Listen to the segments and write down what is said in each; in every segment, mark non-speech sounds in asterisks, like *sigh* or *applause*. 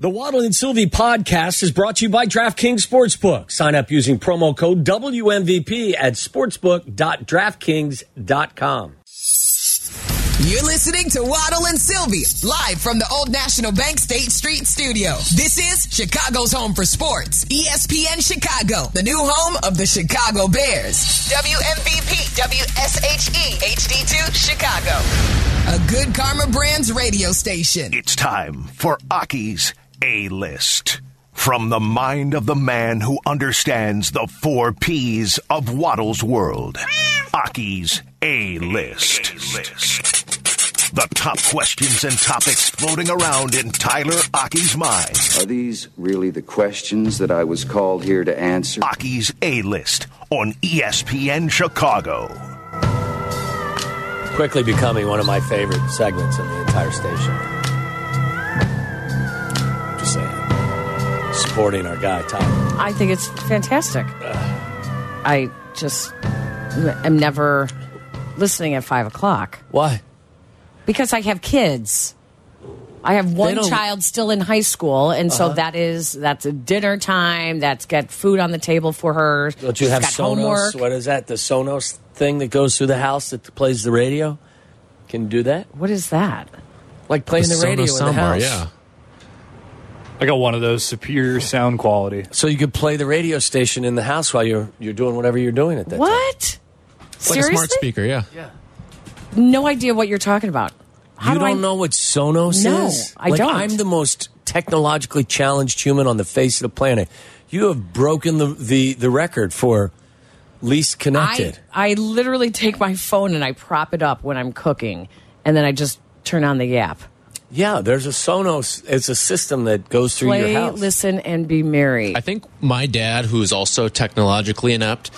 The Waddle and Silvy podcast is brought to you by DraftKings Sportsbook. Sign up using promo code WMVP at sportsbook.draftkings.com. You're listening to Waddle and Silvy, live from the Old National Bank State Street studio. This is Chicago's home for sports. ESPN Chicago, the new home of the Chicago Bears. WMVP, WSHE, HD2, Chicago. A good Karma Brands radio station. It's time for Aki's A List. From the mind of the man who understands the four P's of Waddle's world. Aki's A List. The top questions and topics floating around in Tyler Aki's mind. Are these really the questions that I was called here to answer? Aki's A List on ESPN Chicago. Quickly becoming one of my favorite segments in the entire station. Supporting our guy, Tyler. I think it's fantastic. I just am never listening at five o'clock Why? because I have kids. I have one don't- Uh-huh. child still in high school, and so that is that's a dinner time. That's get food on the table for her. Don't you She's have got Sonos? homework. What is that? The Sonos thing that goes through the house that plays the radio? Can you do that? What is that? Like playing the, radio in the soundbar, house. yeah. I got one of those superior sound quality. So you could play the radio station in the house while you're you're doing whatever you're doing at that time. What? It's like a smart speaker, yeah. Yeah. No idea what you're talking about. How you do don't I know what Sonos is? No, is? I like, don't. I'm the most technologically challenged human on the face of the planet. You have broken the the, the record for least I, connected. I literally take my phone and I prop it up when I'm cooking, and then I just turn on the app. Yeah, there's a Sonos. It's a system that goes through Play, your house. listen, and be merry. I think my dad, who's also technologically inept,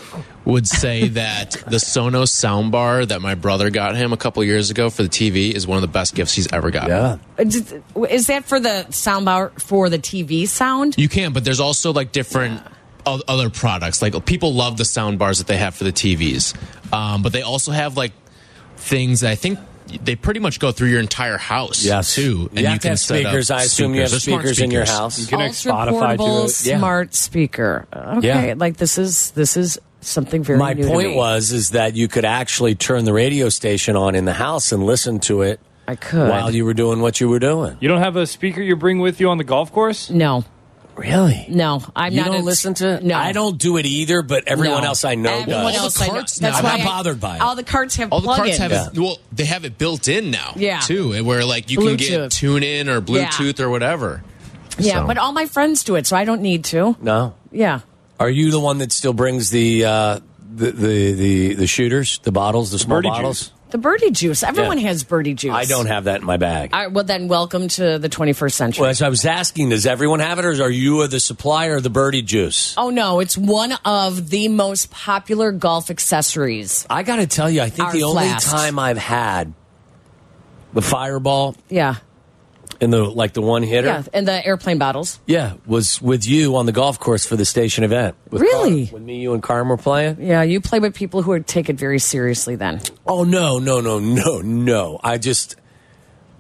would say *laughs* that the Sonos soundbar that my brother got him a couple years ago for the TV is one of the best gifts he's ever gotten. Yeah. Uh, Is that for the soundbar for the TV sound? You can, but there's also like different o- other products. Like people love the sound bars that they have for the TVs, um, but they also have like things that I think they pretty much go through your entire house. Yes. too. And you have to have set up speakers. I assume you have They're speakers in your house. You can connect Spotify to it. Yeah. smart speaker. Okay, Yeah. like this is this is something very. My new to point me. was is that you could actually turn the radio station on in the house and listen to it I could. while you were doing what you were doing. You don't have a speaker you bring with you on the golf course? no, Really? no, I'm you not. don't a- listen to No, I don't do it either, but everyone No. else I know Everyone does. All else the I know. carts That's why I'm not I- bothered by it. All the carts have All the carts plugins. have it, well, they have it built in now, Yeah. too, where like you can get tune in or Bluetooth or whatever. Yeah, So- but all my friends do it, so I don't need to. No. Yeah. Are you the one that still brings the uh, the, the the the shooters, the bottles, the small Birdie bottles? juice. The birdie juice. Everyone Yeah. has birdie juice. I don't have that in my bag. All right, well, then, welcome to the 21st century. well, as I was asking, does everyone have it, or are you the supplier of the birdie juice? oh no, it's one of the most popular golf accessories. I got to tell you, I think Our the only time I've had the fireball Yeah, in the like the one hitter, yeah, and the airplane battles. yeah, was with you on the golf course for the station event. With Really? Carm, when me, you, and Carm were playing. Yeah, you play with people who are, take it very seriously. Then Oh no, no, no, no, no! I just,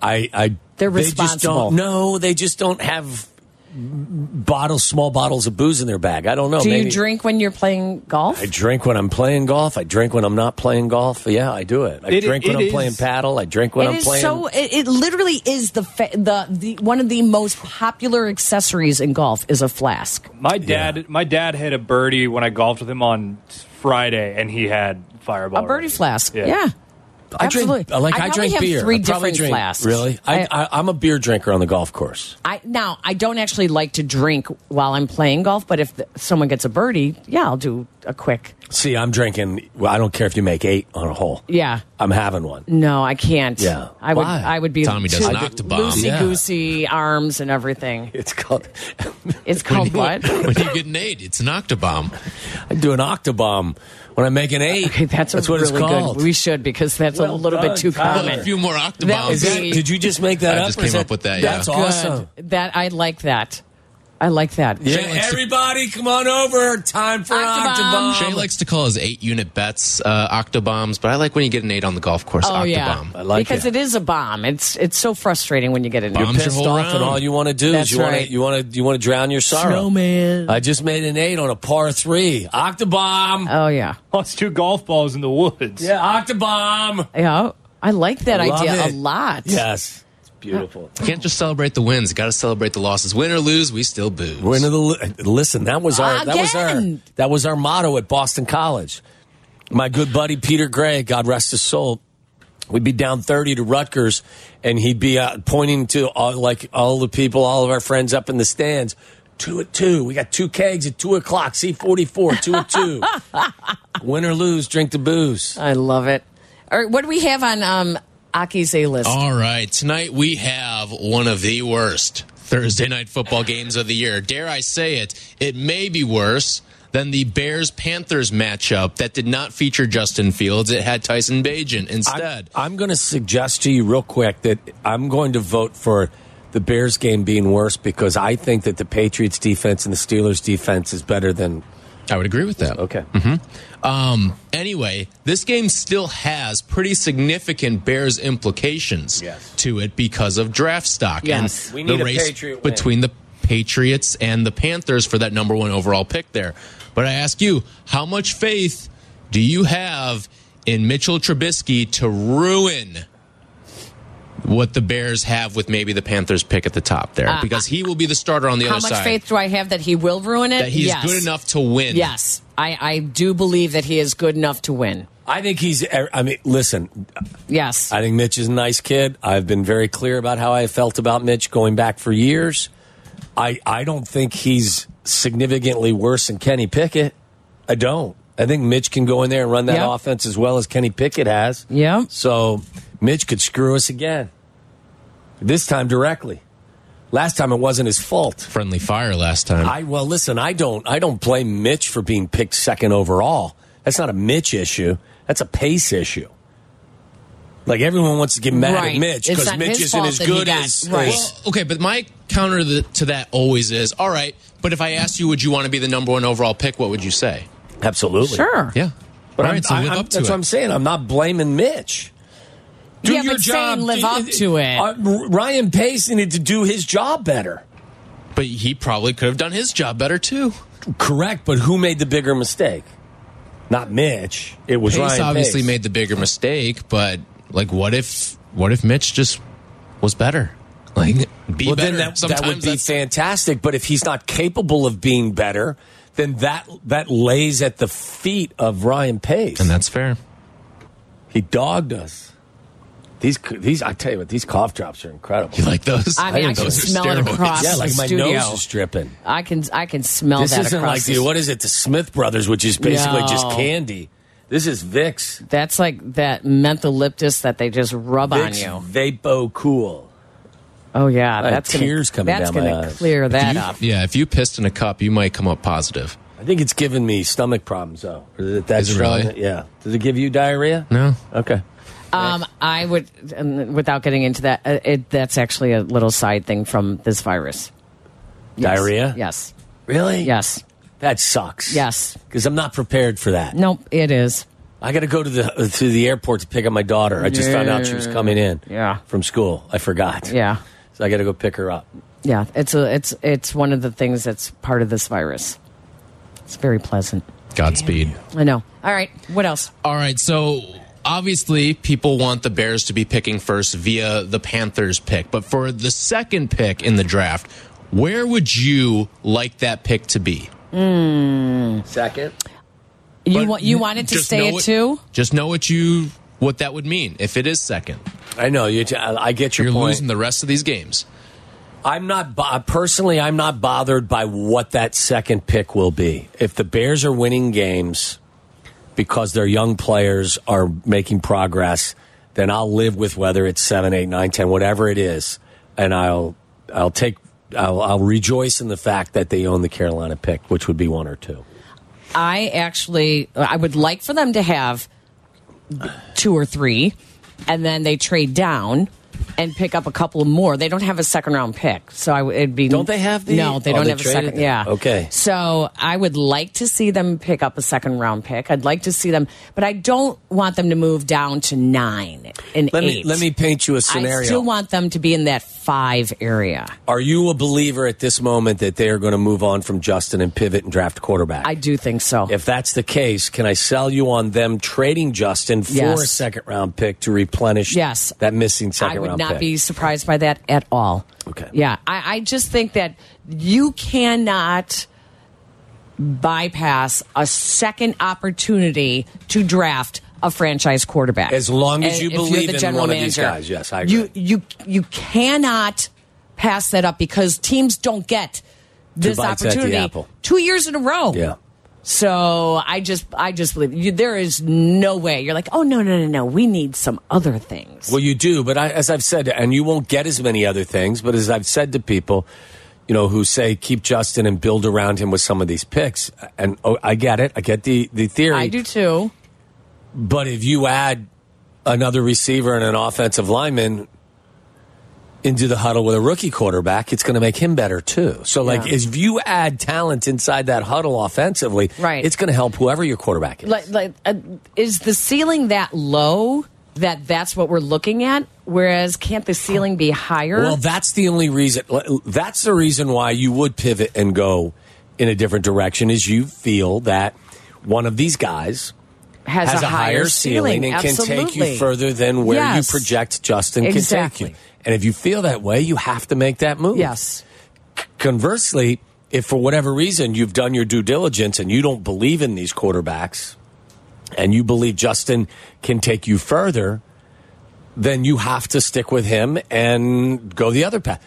I, I. They're they just don't. No, they just don't have bottles, small bottles of booze in their bag. I don't know. do maybe- you drink when you're playing golf? I drink when I'm playing golf. I drink when I'm not playing golf. Yeah, I do it. I It- drink when it I'm is- playing paddle. I drink when It I'm is playing. so. It, it literally is the, fa- the the one of the most popular accessories in golf is a flask. My dad, my dad hit a birdie when I golfed with him on Friday, and he had Fireball. A birdie ready. fast. Yeah. Yeah. I drink. Absolutely. Uh, like I I, probably drink have beer. three I different drink, flasks. Really, I, I- I, I'm a beer drinker on the golf course. I now I don't actually like to drink while I'm playing golf, but if the, someone gets a birdie, yeah, I'll do a quick. See, I'm drinking. Well, I don't care if you make eight on a hole. Yeah. I'm having one. No, I can't. Yeah. I would. Why? I would be Tommy does too an octobomb. loosey Yeah. goosey arms and everything. *laughs* It's called. It's called what? *laughs* when you get an eight, it's an octobomb. I do an octobomb when I make an eight. Okay, that's, a what really it's called. good. We should because that's Well a little done, bit too Tyler. A few more octobombs. That, did you just make that I up? just came that- up with that, yeah. That's Good. awesome. That I like that. I like that. Yeah, Shay likes to- everybody, come on over. Time for Octobomb. Octobomb. Shay likes to call his eight unit bets uh, octobombs, but I like when you get an eight on the golf course. Oh yeah. I like because it. it is a bomb. It's it's so frustrating when you get it. Bomb. You're Bombs your pissed whole off, and all you want to do That's is you want to you want to you want to drown your sorrow. Snowman. I just made an eight on a par three. Octobomb. Oh yeah, Lost two golf balls in the woods. yeah, Octobomb. yeah. I like that Love idea it. a lot. Yes, it's beautiful. You can't just celebrate the wins. You got to celebrate the losses. Win or lose, we still booze. We're into the listen. That was our that was our that was our motto at Boston College. My good buddy Peter Gray, God rest his soul, we'd be down thirty to Rutgers, and he'd be uh, pointing to all, like all the people, all of our friends up in the stands. Two at two. We got two kegs at two o'clock. C forty four. Two at two. *laughs* Win or lose, drink the booze. I love it. All right, what do we have on um, Aki's A list? All right, tonight we have one of the worst Thursday night football games of the year. Dare I say it? It may be worse than the Bears Panthers matchup that did not feature Justin Fields. It had Tyson Bagent instead. I'm going to suggest to you real quick that I'm going to vote for the Bears game being worse because I think that the Patriots defense and the Steelers defense is better than. I would agree with that. Okay. Um, anyway, this game still has pretty significant Bears implications Yes. to it because of draft stock Yes. and We need the a race between the Patriots and the Panthers for that number one overall pick there. But I ask you, how much faith do you have in Mitchell Trubisky to ruin what the Bears have with maybe the Panthers pick at the top there? because he will be the starter on the Uh, How much faith do I have that he will ruin it? that he's yes. good enough to win. Yes, I, I do believe that he is good enough to win. I think he's. I mean, listen. Yes. I think Mitch is a nice kid. I've been very clear about how I felt about Mitch going back for years. I I don't think he's significantly worse than Kenny Pickett. I don't. I think Mitch can go in there and run that Yep. offense as well as Kenny Pickett has. Yeah. So Mitch could screw us again. This time directly. Last time it wasn't his fault. Friendly fire last time. I well, listen, I don't I don't blame Mitch for being picked second overall. That's not a Mitch issue. That's a pace issue. Like everyone wants to get mad Right. at Mitch because Mitch his isn't as good got- as, right. Well, okay, but my counter to, the, to that always is all right. But if I asked you, would you want to be the number one overall pick? What would you say? absolutely. Sure. Yeah, But all I'm, right. So I- live I'm- up to that's it. what I'm saying. I'm not blaming Mitch. Do Yeah, your but job. saying live up to it. Uh, Ryan Pace needed to do his job better. But he probably could have done his job better too. Correct, but who made the bigger mistake? Not Mitch. It was Pace Ryan obviously Pace. made the bigger mistake, but like, what if what if Mitch just was better? Like, be well, better. then that, that would be that's- fantastic. But if he's not capable of being better, then that that lays at the feet of Ryan Pace. and that's fair. he dogged us. These these I tell you what, these cough drops are incredible. You like those? I mean, I, think can those smell it across yeah, like the my studio. nose is dripping. I can I can smell that. This that isn't across. like the- the what is it, the Smith Brothers, which is basically just candy. This is Vicks. That's like that mentholyptus that they just rub on Vicks you. Vapo Cool. Oh yeah, I had that's gonna, tears coming That's down my gonna eyes. clear that You- up. yeah, if you pissed in a cup, you might come up positive. I think it's giving me stomach problems though. Is it that Is it strong? really? Yeah. Does it give you diarrhea? No, Okay. Um, I would, and without getting into that, uh, it, that's actually a little side thing from this virus. Yes. Diarrhea? Yes. Really? Yes. That sucks. Yes. Because I'm not prepared for that. Nope. It is. I got to go to the to the airport to pick up my daughter. I just found out she was coming in. Yeah. From school. I forgot. Yeah. So I got to go pick her up. Yeah. It's a. It's it's one of the things that's part of this virus. It's very pleasant. Godspeed. I know. All right. What else? All right, so obviously people want the Bears to be picking first via the Panthers pick, but for the second pick in the draft, where would you like that pick to be? Hmm. Second. You But want you wanted to just stay know at what- two? Just know what you what that would mean if it is second. I know you. T- I I get your You're point. losing the rest of these games. I'm not bo- uh, personally. I'm not bothered by what that second pick will be. If the Bears are winning games because their young players are making progress, then I'll live with whether it's seven, eight, nine, ten, whatever it is, and I'll I'll take I'll, I'll rejoice in the fact that they own the Carolina pick, which would be one or two. I actually, I would like for them to have two or three, and then they trade down, and pick up a couple more. They don't have a second round pick, so I would be. Don't they have the- No, they oh, don't they have a second. them. Yeah. Okay. So I would like to see them pick up a second round pick. I'd like to see them, but I don't want them to move down to nine and Let eight. me let me paint you a scenario. I still want them to be in that five area. Are you a believer at this moment that they are going to move on from Justin and pivot and draft a quarterback? I do think so. If that's the case, can I sell you on them trading Justin for Yes. a second round pick to replenish Yes. that missing second round not be surprised by that at all. Okay. Yeah, I, I just think that you cannot bypass a second opportunity to draft a franchise quarterback. As long as you you're believe the in one of these guys, yes, I agree. you you you cannot pass that up because teams don't get this bites at the opportunity two years in a row. Yeah. So I just I just believe you, there is no way you're like oh no no no no we need some other things. Well, you do, but I, as I've said, and you won't get as many other things, but as I've said to people, you know, who say keep Justin and build around him with some of these picks, and oh, I get it, I get the the theory. I do too. But if you add another receiver and an offensive lineman into the huddle with a rookie quarterback, it's going to make him better too. So, like, Yeah. if you add talent inside that huddle offensively, Right. it's going to help whoever your quarterback is. like, like uh, is the ceiling that low that that's what we're looking at whereas can't the ceiling be higher Well, that's the only reason. That's the reason why you would pivot and go in a different direction. Is you feel that one of these guys has, has, a, higher ceiling, and can take you further than where Yes. you project Justin can take you. And if you feel that way, you have to make that move. yes Conversely, if for whatever reason you've done your due diligence and you don't believe in these quarterbacks and you believe Justin can take you further, then you have to stick with him and go the other path.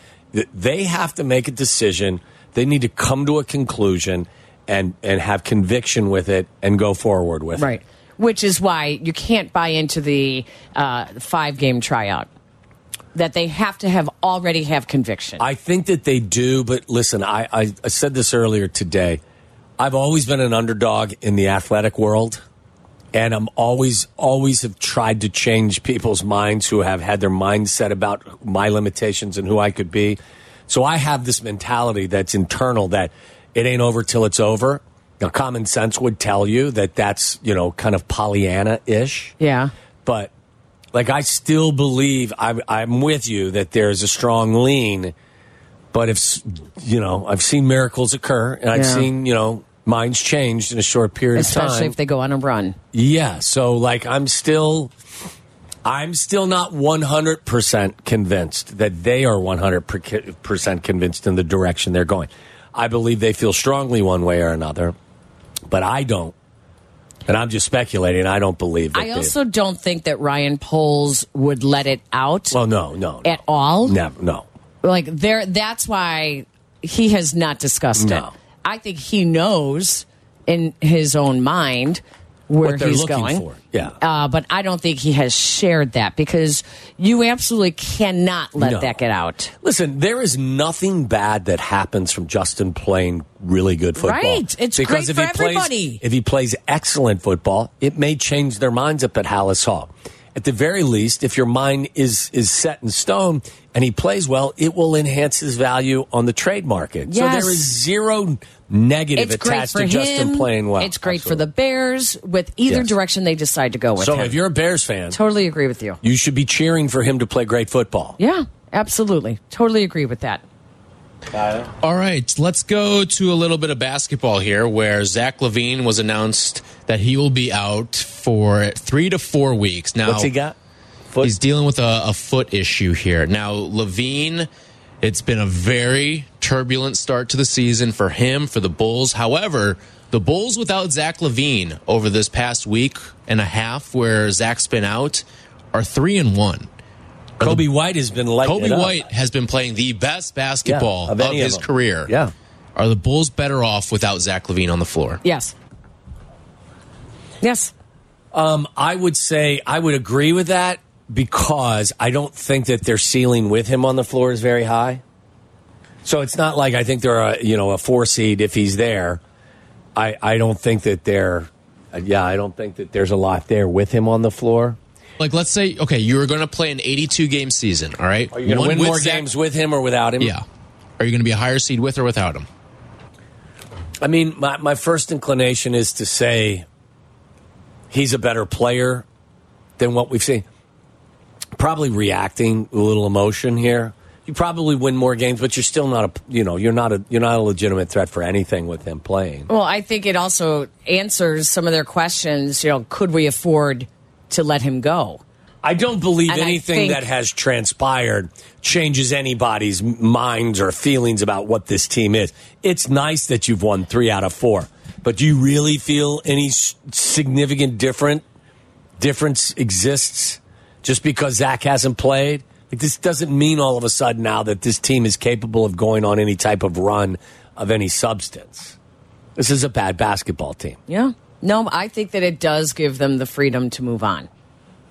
They have to make a decision. They need to come to a conclusion and, and have conviction with it and go forward with it. right which is why you can't buy into the uh, five game tryout that they have to have already have conviction I think that they do, but listen, I, I, I said this earlier today. I've always been an underdog in the athletic world, and I'm always, always have tried to change people's minds who have had their mindset about my limitations and who I could be. So I have this mentality that's internal that it ain't over till it's over. Now, common sense would tell you that that's, you know, kind of Pollyanna ish yeah but like I still believe I, I'm with you that there's a strong lean. But if you know, I've seen miracles occur, and I've Yeah. seen you know minds changed in a short period of time. especially if they go on a run yeah, so like I'm still, I'm still not 100 percent convinced that they are 100 percent convinced in the direction they're going. I believe they feel strongly one way or another, but I don't. And I'm just speculating. I don't believe that. I they- also don't think that Ryan Poles would let it out well, no, no, no. at all. Never, no. Like there, that's why he has not discussed No. it. I think he knows in his own mind where he's looking going. for, yeah. Uh, but I don't think he has shared that because you absolutely cannot let No. that get out. Listen, there is nothing bad that happens from Justin playing really good football. Right. It's great if for he plays, everybody. If he plays excellent football, it may change their minds up at Halas Hall. At the very least, if your mind is is set in stone and he plays well, it will enhance his value on the trade market. So there is zero negative It's attached to him. Justin playing well. It's great for the Bears with either Yes. direction they decide to go with So him. if you're a Bears fan, totally agree with you. you should be cheering for him to play great football. Yeah, absolutely. Totally agree with that. All right, let's go to a little bit of basketball here, where Zach LaVine was announced that he will be out for three to four weeks. Now, What's he got? Foot? He's dealing with a, a foot issue here. Now, LaVine, it's been a very turbulent start to the season for him, for the Bulls. However, the Bulls without Zach LaVine over this past week and a half, where Zach's been out, are three and one. Coby White has been lighting Coby it up. White has been playing the best basketball Yeah, of, of any of his career. Yeah. Are the Bulls better off without Zach LaVine on the floor? Yes. Yes. Um, I would say I would agree with that because I don't think that their ceiling with him on the floor is very high. So it's not like I think they're a you know a four seed if he's there. I I don't think that they're yeah I don't think that there's a lot there with him on the floor. Like, let's say, okay, you were going to play an 82 game season, all right? Are you going to win with more Zach- games with him or without him? Yeah. Are you going to be a higher seed with or without him? I mean, my, my first inclination is to say he's a better player than what we've seen. Probably reacting a little emotion here. You probably win more games, but you're still not a you know you're not a you're not a legitimate threat for anything with him playing. Well, I think it also answers some of their questions. You know, could we afford to let him go? I don't believe And anything that has transpired changes anybody's minds or feelings about what this team is. It's nice that you've won three out of four, but do you really feel any significant different difference exists just because Zach hasn't played? Like this doesn't mean all of a sudden now that this team is capable of going on any type of run of any substance. This is a bad basketball team. Yeah. No, I think that it does give them the freedom to move on.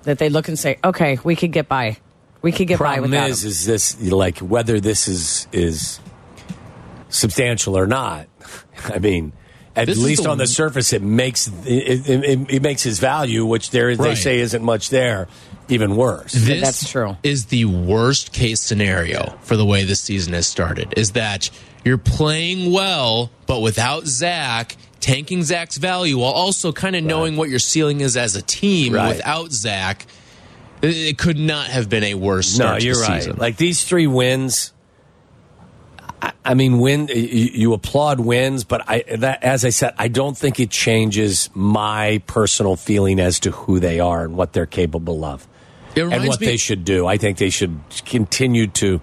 That they look and say, okay, we could get by. We could get by problem without is him. is this like whether this is is substantial or not *laughs* i mean at This least the- on the surface it makes it, it, it, it makes his value which there is they say isn't much there even worse This that's true. Is the worst case scenario for the way this season has started is that you're playing well, but without Zach, tanking Zach's value while also kind of knowing what your ceiling is as a team Right. without Zach. It could not have been a worse no you're right season. like these three wins I, mean, win. You, you applaud wins, but I, that, as I said, I don't think it changes my personal feeling as to who they are and what they're capable of. And what me- they should do. I think they should continue to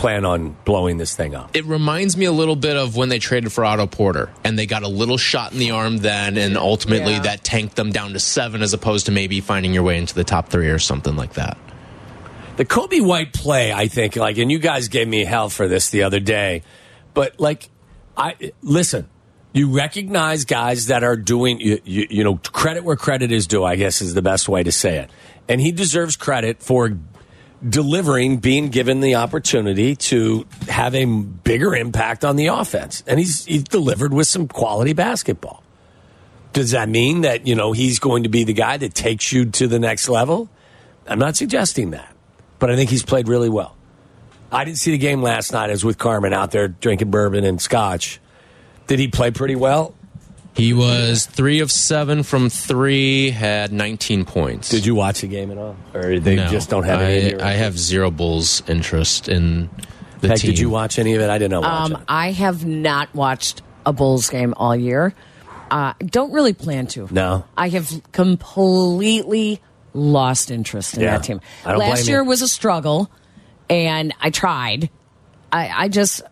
plan on blowing this thing up. it reminds me a little bit of when they traded for Otto Porter and they got a little shot in the arm then, and ultimately Yeah. that tanked them down to seven as opposed to maybe finding your way into the top three or something like that. The Coby White play, I think, like, and you guys gave me hell for this the other day, but like, I listen. You recognize guys that are doing, you, you, you know, credit where credit is due. I guess is the best way to say it, and he deserves credit for delivering, being given the opportunity to have a bigger impact on the offense, and he's he's delivered with some quality basketball. Does that mean that you know he's going to be the guy that takes you to the next level? I'm not suggesting that, but I think he's played really well. I didn't see the game last night. I was with Carmen out there drinking bourbon and scotch. Did he play pretty well? He was three of seven from three, had 19 points. Did you watch the game at all, or they No. just don't have any? I, I have zero Bulls interest in the Heck, team. did you watch any of it? I did not watch Um, it. I have not watched a Bulls game all year. Uh, don't really plan to. No. I have completely lost interest in Yeah. that team. I don't Last blame year you. was a struggle, and I tried. I, I just,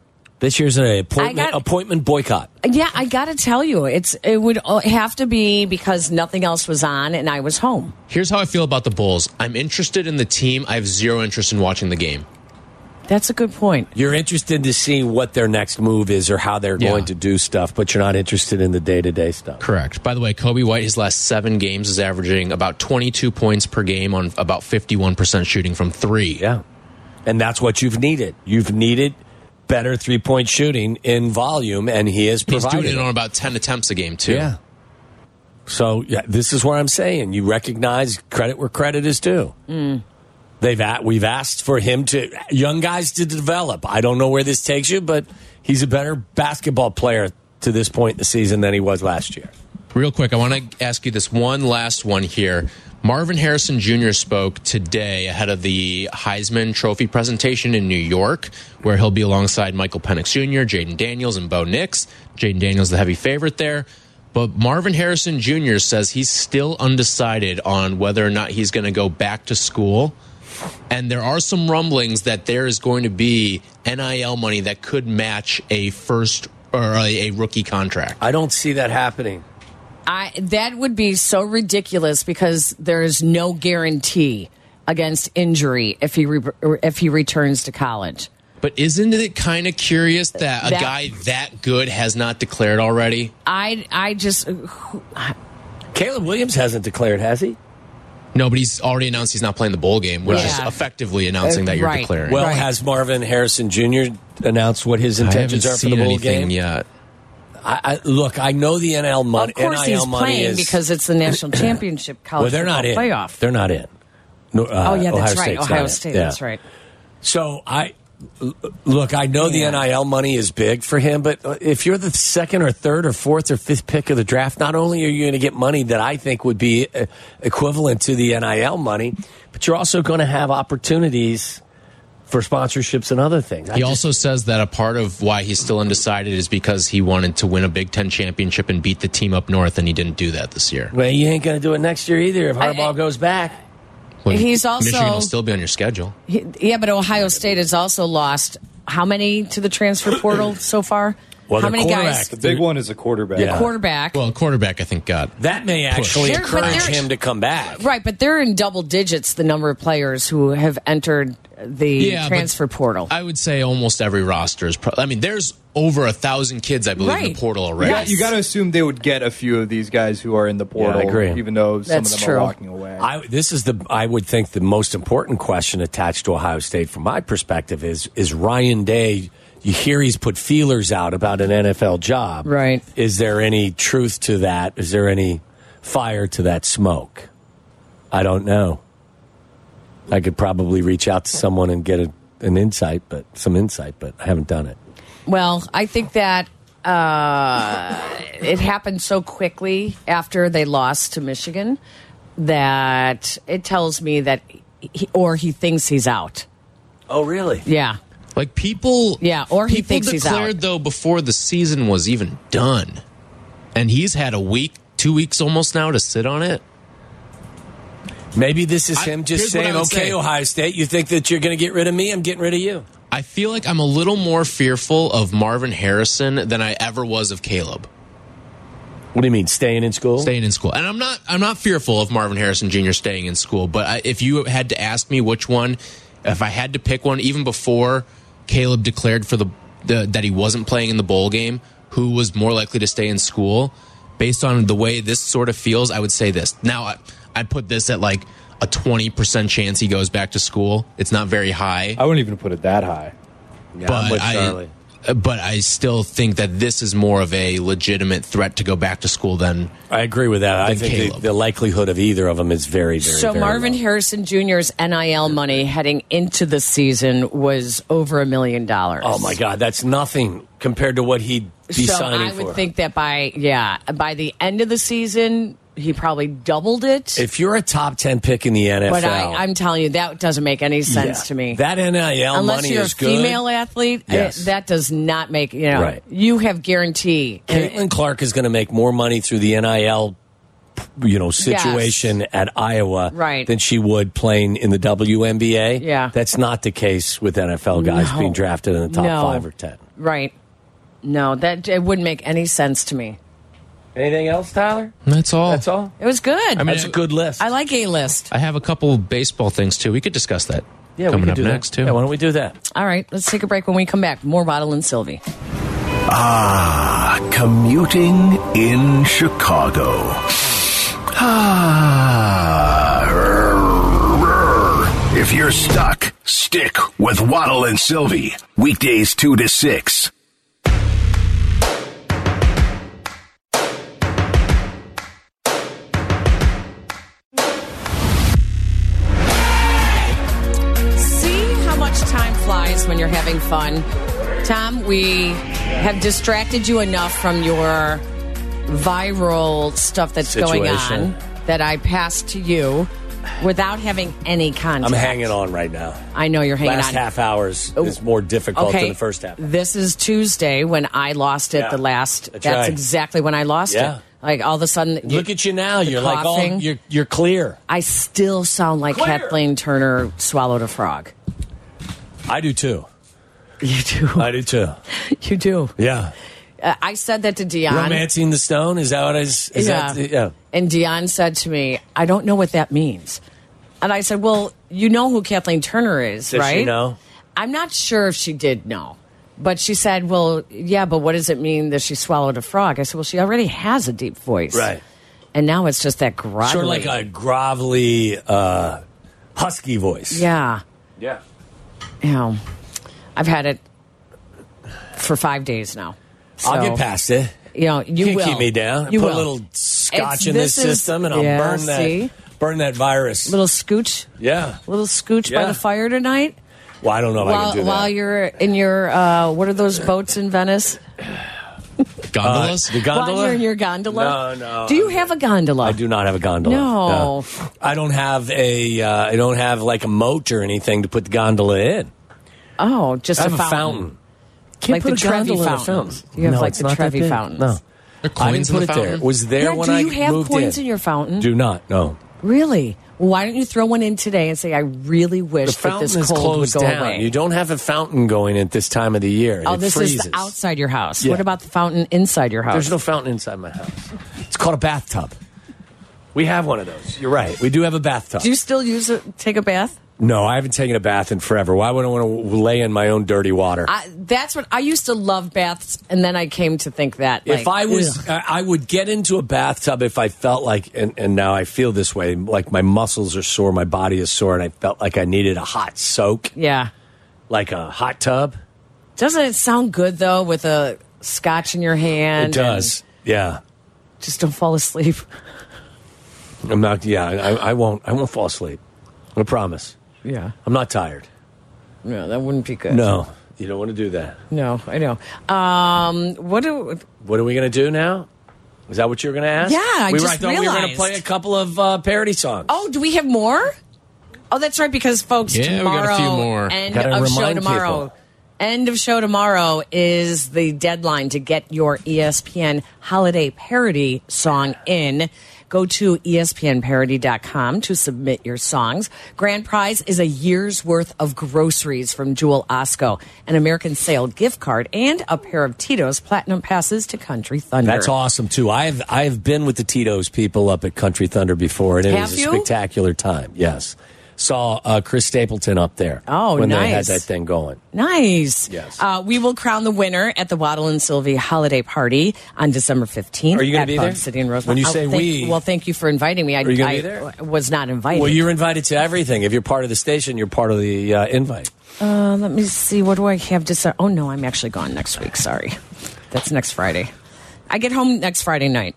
This year's an appointment, got- appointment boycott. yeah, I got to tell you, it's it would have to be because nothing else was on, and I was home. Here's how I feel about the Bulls. I'm interested in the team. I have zero interest in watching the game. That's a good point. You're interested to see what their next move is or how they're Yeah. going to do stuff, but you're not interested in the day to day stuff. Correct. By the way, Coby White, his last seven games is averaging about 22 points per game on about 51% shooting from three. Yeah. And that's what you've needed. You've needed better three point shooting in volume, and he has He's doing it it. on about 10 attempts a game, too. Yeah. So yeah, this is what I'm saying you recognize credit where credit is due. Hmm. They've at, we've asked for him to young guys to develop. I don't know where this takes you, but he's a better basketball player to this point in the season than he was last year. Real quick, I want to ask you this one last one here. Marvin Harrison Jr. spoke today ahead of the Heisman Trophy presentation in New York, where he'll be alongside Michael Penix Jr., Jayden Daniels, and Bo Nix. Jayden Daniels, the heavy favorite there. But Marvin Harrison Jr. says he's still undecided on whether or not he's going to go back to school. And there are some rumblings that there is going to be NIL money that could match a first or a, a rookie contract. I don't see that happening. I that would be so ridiculous because there is no guarantee against injury if he re, if he returns to college. But isn't it kind of curious that a That- guy that good has not declared already? I I just Caleb Williams hasn't declared, has he? No, but he's already announced he's not playing the bowl game, which is effectively announcing that you're Right. declaring. Well, Right. has Marvin Harrison Jr. announced what his I intentions are for seen the bowl anything game? yet. I, I, look, I know the NIL money. of course NIL he's playing is, because it's the national *coughs* championship college well, they're not in. playoff. They're not in. No, uh, oh yeah, that's Ohio right. State's Ohio. State. Yeah. That's right. So I look. I know Yeah. the NIL money is big for him, but if you're the second or third or fourth or fifth pick of the draft, not only are you going to get money that I think would be uh, equivalent to the NIL money, but you're also going to have opportunities for sponsorships and other things. I He just- also says that a part of why he's still undecided is because he wanted to win a Big Ten championship and beat the team up north, and he didn't do that this year. well, you ain't going to do it next year either if I- Harbaugh goes back. When He's also- Michigan will still be on your schedule. He- yeah, but Ohio State has also lost how many to the transfer portal so far? Well, how the many quarterback- guys? The big one is a quarterback. Yeah. Quarterback. Well, a quarterback, I think, got. That may actually They're- but encourage they're- him to come back. Right, but they're in double digits, the number of players who have entered the Yeah, but transfer portal. I would say almost every roster is. Pro- I mean, there's over a thousand kids, I believe, in Right. the portal You already. got, you got to assume they would get a few of these guys who are in the portal, I agree. even though some That's of them true. are walking away. I, this is the I would think the most important question attached to Ohio State from my perspective is is Ryan Day. You hear he's put feelers out about an NFL job, Right. Is there any truth to that? Is there any fire to that smoke? I don't know. I could probably reach out to someone and get a, an insight, but some insight, but I haven't done it. Well, I think that uh, it happened so quickly after they lost to Michigan that it tells me that, he, or he thinks he's out. Oh, really? Yeah. Like people, Yeah, or he people thinks he's declared out. though before the season was even done, and he's had a week, two weeks almost now to sit on it. Maybe this is I- him just here's what I saying, "Okay, say. Ohio State, you think that you're going to get rid of me? I'm getting rid of you." I feel like I'm a little more fearful of Marvin Harrison than I ever was of Caleb What do you mean, staying in school? staying in school. And I'm not I'm not fearful of Marvin Harrison Jr. staying in school, but I, if you had to ask me which one, if I had to pick one, even before Caleb declared for the, the that he wasn't playing in the bowl game, who was more likely to stay in school, based on the way this sort of feels, I would say this. Now I, I'd put this at like a 20% chance he goes back to school. It's not very high. I wouldn't even put it that high. Yeah, I'm but with I, Charlie. But I still think that this is more of a legitimate threat to go back to school than I agree with that. I think the, the likelihood of either of them is very, very. So very Marvin low. Harrison Jr.'s NIL money heading into the season was over a million dollars. Oh my God, that's nothing compared to what he'd be so signing I would for. think that by yeah by the end of the season he probably doubled it. if you're a top ten pick in the NFL, but I, I'm telling you that doesn't make any sense yeah, to me. That NIL Unless money you're a is good. female athlete, uh, Yes. that does not make you know. Right. You have guarantee. Caitlin Clark is going to make more money through the NIL, you know, situation at Iowa Right. than she would playing in the WNBA. Yeah. that's not the case with NFL guys No. being drafted in the top No. five or ten. Right. No, that it wouldn't make any sense to me. Anything else, Tyler? that's all. That's all. It was good. I mean, That's a good list. I like a list. I have a couple baseball things too. We could discuss that. yeah, we coming can up do next that. too. Yeah, why don't we do that? All right, let's take a break. When we come back, more Waddle and Silvy. Ah, commuting in Chicago. Ah. If you're stuck, stick with Waddle and Silvy. Weekdays 2 to 6. When you're having fun. Tom, we have distracted you enough from your viral stuff that's going on that I passed to you without having any contact. I'm hanging on right now. I know you're hanging on. Last on. half hours oh. is more difficult okay, than the first half. This is Tuesday when I lost it. Yeah. The last. That's That's, right. exactly when I lost Yeah. it. Like all of a sudden, Look at you now. You're like, oh, coughing. you're you're clear. I still sound like Clear. Kathleen Turner swallowed a frog. I do too. You do. I do too. you do. Yeah. Uh, I said that to Dion. Romancing the stone is that what is? is yeah. That, yeah. And Dion said to me, I don't know what that means. And I said, Well, you know who Kathleen Turner is, Does right? she know? I'm not sure if she did know. But she said, Well, yeah, but what does it mean that she swallowed a frog? I said, Well, she already has a deep voice. Right. And now it's just that grovelly. Sort of like a grovelly, uh, husky voice. Yeah. Yeah. You know, I've had it for five days now. I'll get past it. You know, you can't will. keep me down. You Put will. a little scotch It's- in this, this is- system, and I'll Yeah, burn that see? Burn that virus. Little scooch, yeah. little scooch by the fire tonight. Well, I don't know if I can do that. while you're in your uh, what are those boats in Venice? Gondolas? Uh, the gondola? While you're in your gondola. No, no. Do you have a gondola? I do not have a gondola. No. I don't have a. Uh, I don't have like a moat or anything to put the gondola in. Oh, just I have a a fountain. fountain. Can't Like put the a Trevi gondola in a fountains. fountain. You have No, like it's the Trevi big. fountains. No, There are I didn't coins in put the it there. Was there Yeah, when do you have coins in. in your fountain? Do not. No. Really? Well, why don't you throw one in today and say, "I really wish The that fountain this is cold would closed go down. away." You don't have a fountain going at this time of the year. oh, it this freezes. is outside your house. Yeah. What about the fountain inside your house? There's no fountain inside my house. It's called a bathtub. We have one of those. You're right. We do have a bathtub. Do you still use it? Take a bath? No, I haven't taken a bath in forever. Why would I want to lay in my own dirty water? I, that's what I used to love baths, and then I came to think that if I was. I I would get into a bathtub if I felt like, and, and now I feel this way, like my muscles are sore, my body is sore, and I felt like I needed a hot soak, yeah. like a hot tub. Doesn't it sound good though with a scotch in your hand? It does. Yeah. Just don't fall asleep. I'm not. Yeah. I, I won't. I won't fall asleep. I promise. Yeah. I'm not tired. No, that wouldn't be good. No, you don't want to do that. No, I know. Um, what do What are we going to do now? Is that what you're going to ask? Yeah, I we just were, I thought we were going to play a couple of uh, parody songs. Oh, do we have more? Oh, that's right. Because folks, Yeah, we got a tomorrow, few more. end Gotta of show tomorrow. people. End of show tomorrow is the deadline to get your ESPN holiday parody song in. Go to espnparody.com to submit your songs. Grand prize is a year's worth of groceries from Jewel Osco, an American Sale gift card, and a pair of Tito's Platinum passes to Country Thunder. That's awesome too. I've I've been with the Tito's people up at Country Thunder before, and it Have was a you? spectacular time. Yes, saw uh, Chris Stapleton up there. Oh, when they had that thing going. Nice. Yes. Uh, we will crown the winner at the Waddle and Silvy holiday party on December 15th. Are you gonna be Bug there? City in Rosemont. When you Oh, say we- Well, thank you for inviting me. I, Are you I be there? was not invited. Well, you're invited to everything. If you're part of the station, you're part of the uh, invite. Uh, let me see. What do I have to say? Oh, no, I'm actually gone next week. Sorry. That's next Friday. I get home next Friday night.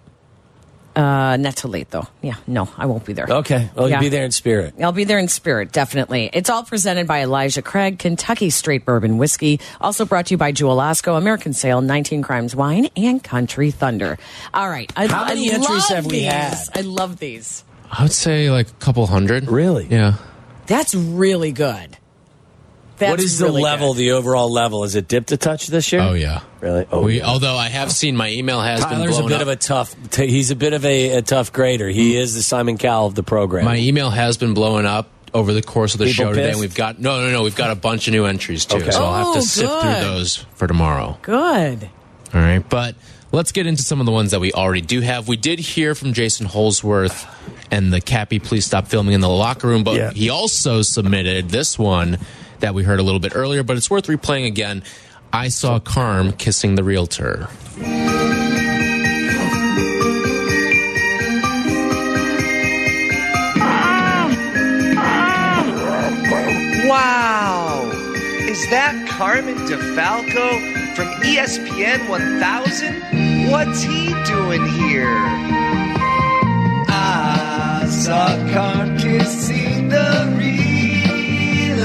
Uh, not too late, though. Yeah, no, I won't be there. Okay, well, Yeah. you'll be there in spirit. I'll be there in spirit, definitely. It's all presented by Elijah Craig, Kentucky Straight Bourbon Whiskey. Also brought to you by Jewel Osco, American Sale, 19 Crimes Wine, and Country Thunder. All right. I, How many I entries love have we these. had? I love these. I would say like a couple hundred. Really? Yeah. That's really good. That's what is the really level? good. The overall level? Is it dipped a touch this year? Oh yeah. Really? Oh, we, yeah. although I have seen my email has been Tyler's a blown bit up. of a tough. T- he's a bit of a, a tough grader. He hmm. is the Simon Cowell of the program. my email has been blowing up over the course of the People show today. pissed? And we've got no, no, no. We've got a bunch of new entries too, Okay. so I'll have Oh, to sift good. through those for tomorrow. Good. All right, but let's get into some of the ones that we already do have. We did hear from Jason Holsworth and the Cappy Please Stop Filming in the Locker Room, but Yeah. he also submitted this one that we heard a little bit earlier, but it's worth replaying again. I saw Carm kissing the realtor. Wow! Is that Carmen DeFalco from ESPN 1000? What's he doing here? I saw Carm kissing the realtor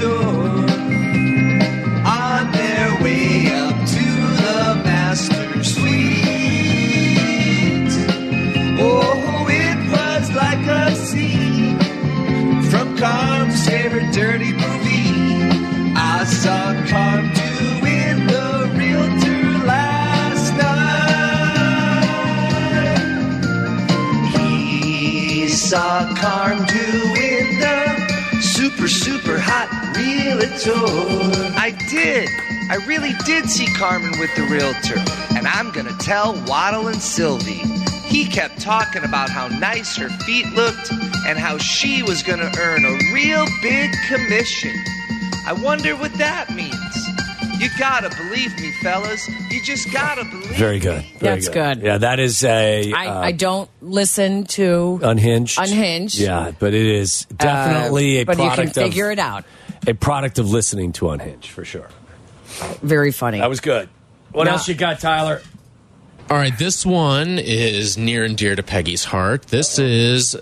realtor realtor. I did. I really did see Carmen with the realtor. And I'm going to tell Waddle and Silvy. He kept talking about how nice her feet looked and how she was going to earn a real big commission. I wonder what that means. You gotta believe me, fellas. You just gotta believe Very good. me. Very That's good. Yeah, that is a I, uh, I don't listen to unhinged. Unhinged. Yeah, but it is definitely uh, a but you can figure of it out. A product of listening to Unhinged for sure. Very funny. That was good. What Now- else you got, Tyler? All right, this one is near and dear to Peggy's heart. This is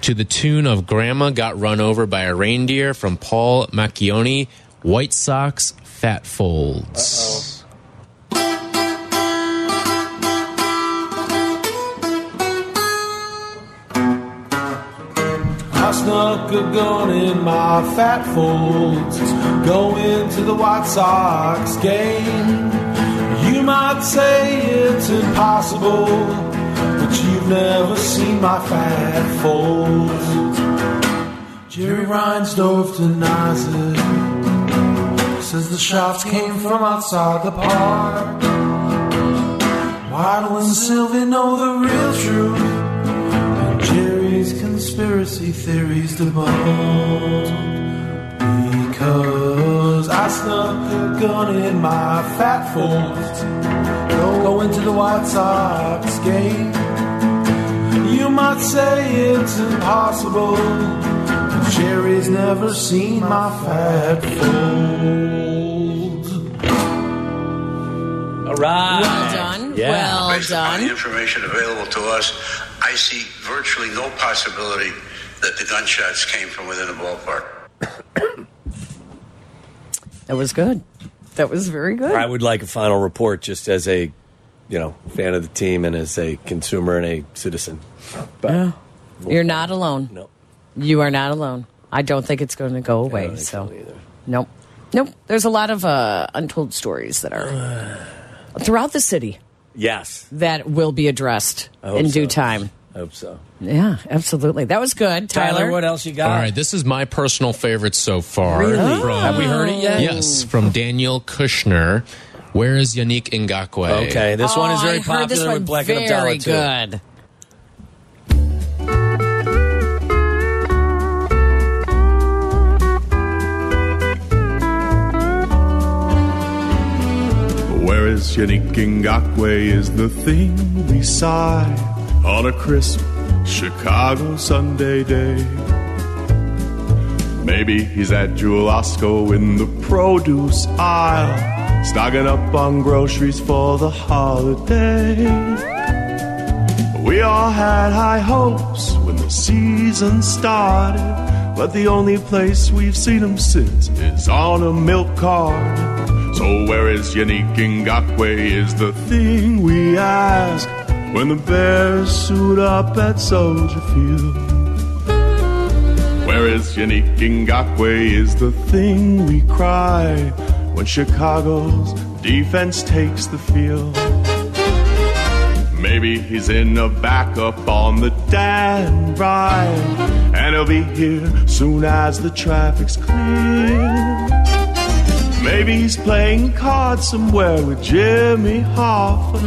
to the tune of Grandma Got Run Over by a Reindeer from Paul Macchione, White Sox Fat Folds. I snuck a gun in my fat folds, going to the White Sox game. You might say it's impossible, but you've never seen my fat folds. Jerry Reinsdorf denies it, says the shots came from outside the park. Waddle and Silvy know the real truth. And Jerry's conspiracy theories debunked. Because I snuck a gun in my fat folds. Going to the White Sox game. You might say it's impossible. but Jerry's never seen my fat folds. All right. well done. Yeah. Well Based upon the information available to us, I see virtually no possibility that the gunshots came from within the ballpark. *coughs* That was good. That was very good. I would like a final report just as a, you know, fan of the team and as a consumer and a citizen. But Yeah. You're not alone. no, You are not alone. I don't think it's going to go I away. don't think so, so either. nope, nope. There's a lot of uh, untold stories that are *sighs* throughout the city Yes, that will be addressed I hope in due time. I hope so. Yeah, absolutely. That was good, Tyler. Tyler, what else you got? All right, this is my personal favorite so far. Really? From- oh. Have we heard it yet? Yes, from Daniel Kushner. Where is Yannick Ngakoue? Okay, this one is Oh, very I heard this popular one with Black and very Abdallah too. good. Where is Yannick is the thing we sigh on a crisp Chicago Sunday day. Maybe he's at Jewel Osco in the produce aisle, stocking up on groceries for the holiday. We all had high hopes when the season started, but the only place we've seen him since is on a milk cart. So where is Yannick Ngakoue is the thing we ask when the Bears suit up at Soldier Field. Where is Yannick Ngakoue is the thing we cry when Chicago's defense takes the field. Maybe he's in a backup on the Dan Ryan, and he'll be here soon as the traffic's clear. Maybe he's playing cards somewhere with Jimmy Hoffa,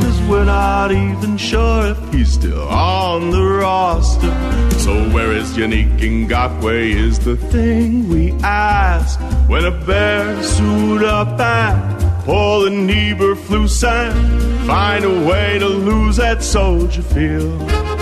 cause we're not even sure if he's still on the roster. So where is Yannick Ngakoue is the thing we ask when a bear suit up and pull an Eberflus and find a way to lose at Soldier Field.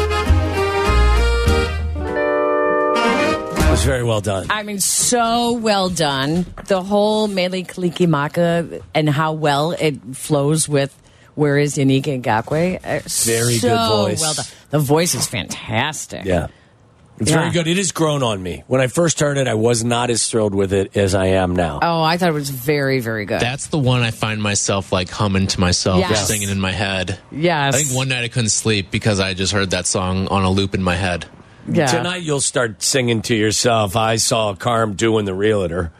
Was very well done. I mean, so well done. The whole Mele Kalikimaka and how well it flows with where is Yannick Ngakoue. Uh, Very so good voice. Well done. The voice is fantastic. Yeah. It's Yeah. very good. It has grown on me. When I first heard it, I was not as thrilled with it as I am now. Oh, I thought it was very, very good. That's the one I find myself like humming to myself, or Yes. singing in my head. yes. I think one night I couldn't sleep because I just heard that song on a loop in my head. Yeah. Tonight you'll start singing to yourself. I saw Carm doing the realtor.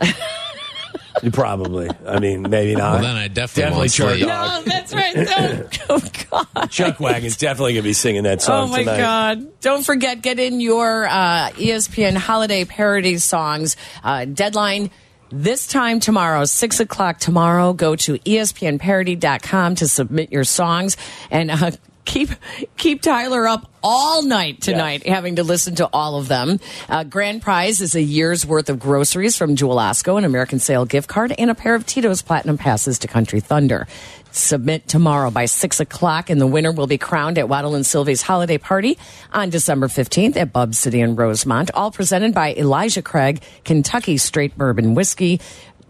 you probably. I mean, maybe not. Well, then I definitely definitely won't Chuck, sleep. No, that's right. No. *laughs* Oh, God. Chuck Wagon's definitely gonna be singing that song Oh my tonight. God! Don't forget, get in your uh, ESPN holiday parody songs. Uh, deadline this time tomorrow, six o'clock tomorrow. Go to ESPNparody.com to submit your songs and. Uh, keep keep Tyler up all night tonight, having to listen to all of them. Uh, grand prize is a year's worth of groceries from Jewel Osco, an American Sale gift card, and a pair of Tito's Platinum passes to Country Thunder. Submit tomorrow by 6 o'clock, and the winner will be crowned at Waddle and Silvy's holiday party on December 15th at Bub City in Rosemont. All presented by Elijah Craig, Kentucky Straight Bourbon Whiskey,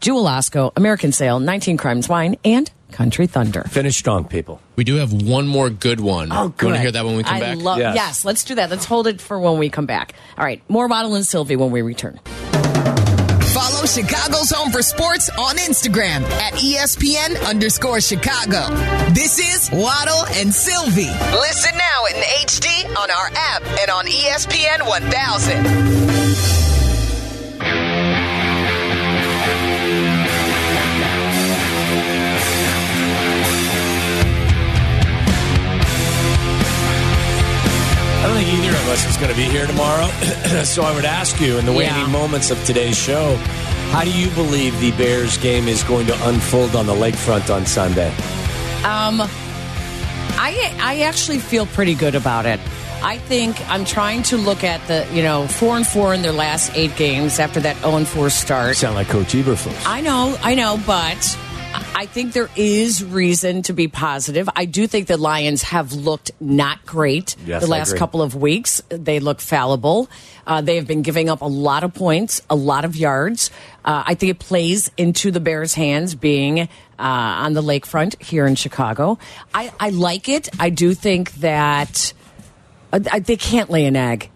Jewel Osco, American Sale, 19 Crimes Wine, and Country Thunder. Finish strong, people. We do have one more good one. Oh, You good. want to hear that when we come I back? love- Yes. yes. let's do that. Let's hold it for when we come back. All right, more Waddle and Silvy when we return. Follow Chicago's Home for Sports on Instagram at ESPN underscore Chicago. This is Waddle and Silvy. Listen now in HD on our app and on ESPN 1000. Us is going to be here tomorrow. *clears throat* so I would ask you, in the waning Yeah. moments of today's show, how do you believe the Bears game is going to unfold on the lakefront on Sunday? Um, I I actually feel pretty good about it. I think I'm trying to look at the you know four and four in their last eight games after that zero and four start. Sound like Coach Eberflus. I know, I know, but I think there is reason to be positive. I do think the Lions have looked not great Yes, the last couple of weeks. They look fallible. Uh, they have been giving up a lot of points, a lot of yards. Uh, I think it plays into the Bears' hands being uh, on the lakefront here in Chicago. I, I like it. I do think that uh, they can't lay an egg.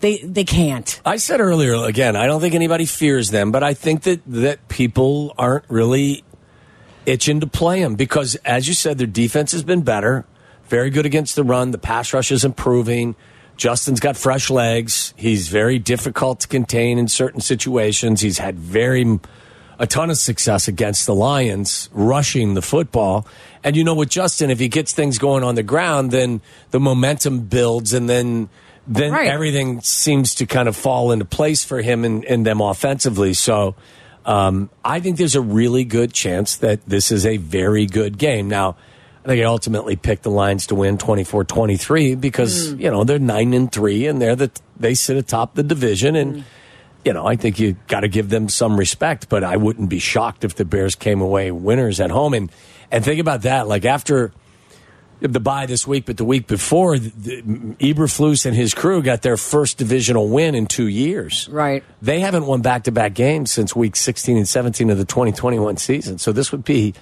They they can't. I said earlier again, I don't think anybody fears them, but I think that that people aren't really itching to play them because, as you said, their defense has been better, very good against the run. The pass rush is improving. Justin's got fresh legs. He's very difficult to contain in certain situations. He's had very a ton of success against the Lions rushing the football. And you know, with Justin, if he gets things going on the ground, then the momentum builds, and then then Right. everything seems to kind of fall into place for him and, and them offensively. So um, I think there's a really good chance that this is a very good game. Now, I think I ultimately picked the Lions to win 24-23 because, you know, they're 9 and 3 and they're the they sit atop the division and you know, I think you got to give them some respect, but I wouldn't be shocked if the Bears came away winners at home. And and think about that like after the bye this week, but the week before, the, Eberflus and his crew got their first divisional win in two years. Right. They haven't won back to back games since week 16 and 17 of the 2021 season. So this would be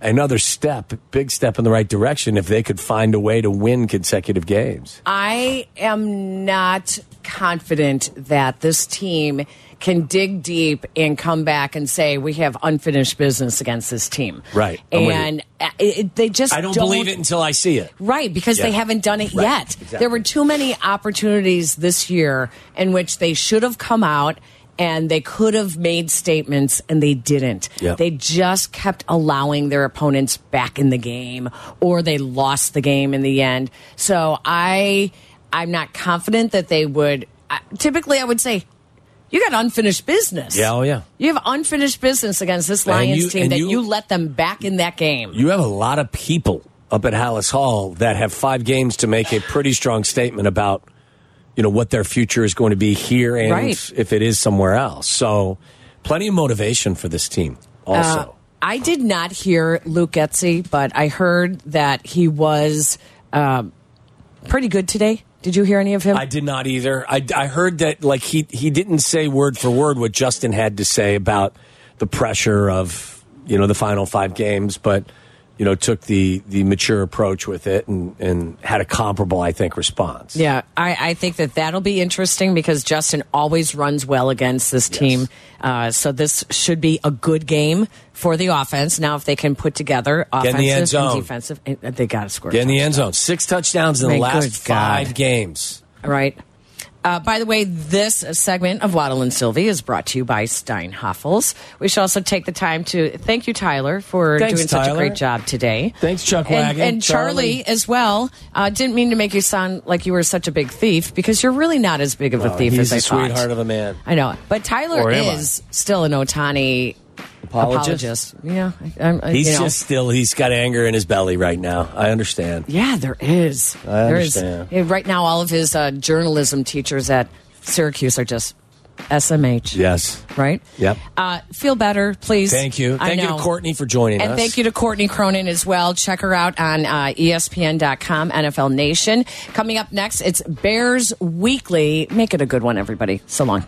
another step, big step in the right direction if they could find a way to win consecutive games. I am not confident that this team can dig deep and come back and say we have unfinished business against this team. Right. And uh, it, they just I don't, believe it until I see it. Right, because they haven't done it Right, yet. exactly. There were too many opportunities this year in which they should have come out and they could have made statements and they didn't. Yeah. They just kept allowing their opponents back in the game or they lost the game in the end. So I I'm not confident that they would I- typically I would say you got unfinished business. Yeah, oh, yeah. You have unfinished business against this Lions you- team that you- you let them back in that game. You have a lot of people up at Halas Hall that have five games to make a pretty strong statement about, you know, what their future is going to be here and Right. if it is somewhere else. So, plenty of motivation for this team. Also, Uh, I did not hear Luke Getsy, but I heard that he was um, pretty good today. Did you hear any of him? I did not either. I, I heard that like he he didn't say word for word what Justin had to say about the pressure of you know the final five games, but you know took the the mature approach with it and and had a comparable I think response. yeah, I, I think that that'll be interesting because Justin always runs well against this team. Uh, so this should be a good game for the offense. Now, if they can put together Get the offensive and defensive, they got to score. Get in the end zone. Six touchdowns in the last good God. five games. Right. Uh, by the way, this segment of Waddle and Silvy is brought to you by Steinhafels. We should also take the time to thank you, Tyler, for Thanks, doing such a great job today. Thanks, Chuck and, Wagon. and Charlie, Charlie. as well. Uh, didn't mean to make you sound like you were such a big thief because you're really not as big of a Well, thief he's as I a thought. sweetheart of a man. I know, but Tyler Or am I? is still an Ohtani Apologist. apologist. Yeah, I, I'm, I- He's you know. just still, he's got anger in his belly right now. I understand. Yeah, there is. I There is. understand. Yeah, Right now, all of his uh, journalism teachers at Syracuse are just SMH. Yes. Right? Yep. Uh, feel better, please. Thank you. Thank you to. Courtney for joining And us. And thank you to Courtney Cronin as well. Check her out on uh, ESPN.com, NFL Nation. Coming up next, it's Bears Weekly. Make it a good one, everybody. So long.